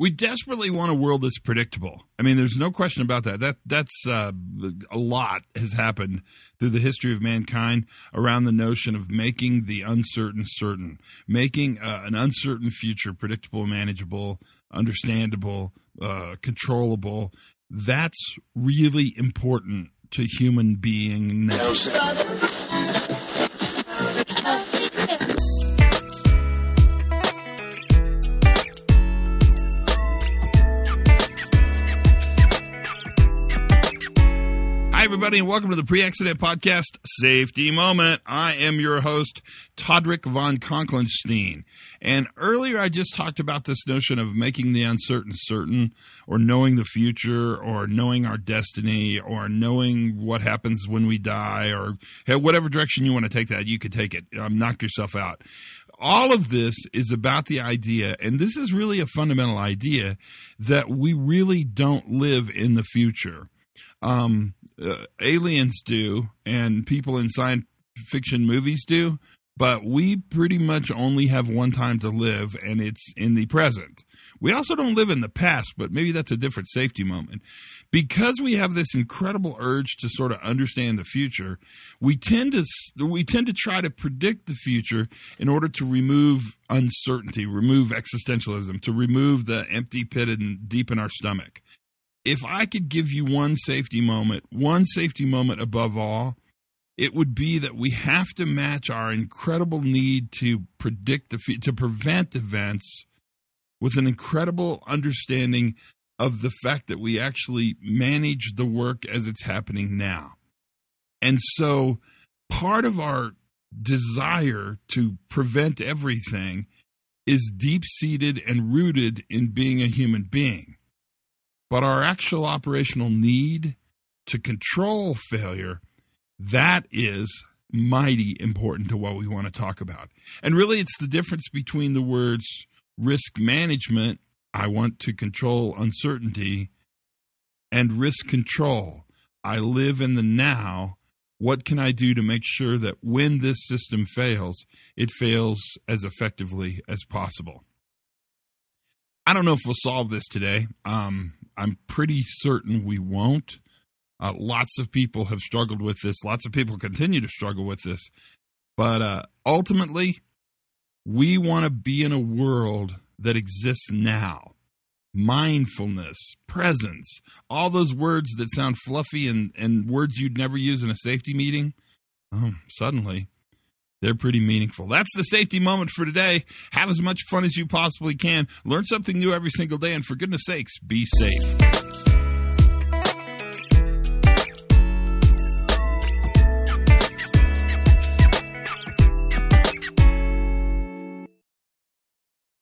We desperately want a world that's predictable. I mean, there's no question about that. That that's uh, a lot has happened through the history of mankind around the notion of making the uncertain certain, making uh, an uncertain future predictable, manageable, understandable, uh, controllable. That's really important to human beingness. Hi, everybody, and welcome to the Pre Accident Podcast Safety Moment. I am your host, Todrick von Conklinstein. And earlier I just talked about this notion of making the uncertain certain, or knowing the future, or knowing our destiny, or knowing what happens when we die, or whatever direction you want to take that, you could take it. Um, knock yourself out all of this is about the idea, and this is really a fundamental idea, that we really don't live in the future um, uh, aliens do and people in science fiction movies do, but we pretty much only have one time to live, and it's in the present. We also don't live in the past, but maybe that's a different safety moment. Because we have this incredible urge to sort of understand the future, we tend to we tend to try to predict the future in order to remove uncertainty, remove existentialism, to remove the empty pit and deep in our stomach if I could give you one safety moment, one safety moment above all, it would be that we have to match our incredible need to predict the to prevent events with an incredible understanding of the fact that we actually manage the work as it's happening now. And so part of our desire to prevent everything is deep seated and rooted in being a human being. But our actual operational need to control failure, that is mighty important to what we want to talk about. And really, it's the difference between the words risk management, I want to control uncertainty, and risk control, I live in the now. What can I do to make sure that when this system fails, it fails as effectively as possible? I don't know if we'll solve this today. Um, I'm pretty certain we won't. Uh, lots of people have struggled with this. Lots of people continue to struggle with this. But uh, ultimately, we want to be in a world that exists now. Mindfulness, presence, all those words that sound fluffy and, and words you'd never use in a safety meeting. Oh, suddenly, they're pretty meaningful. That's the safety moment for today. Have as much fun as you possibly can. Learn something new every single day, and for goodness sakes, be safe.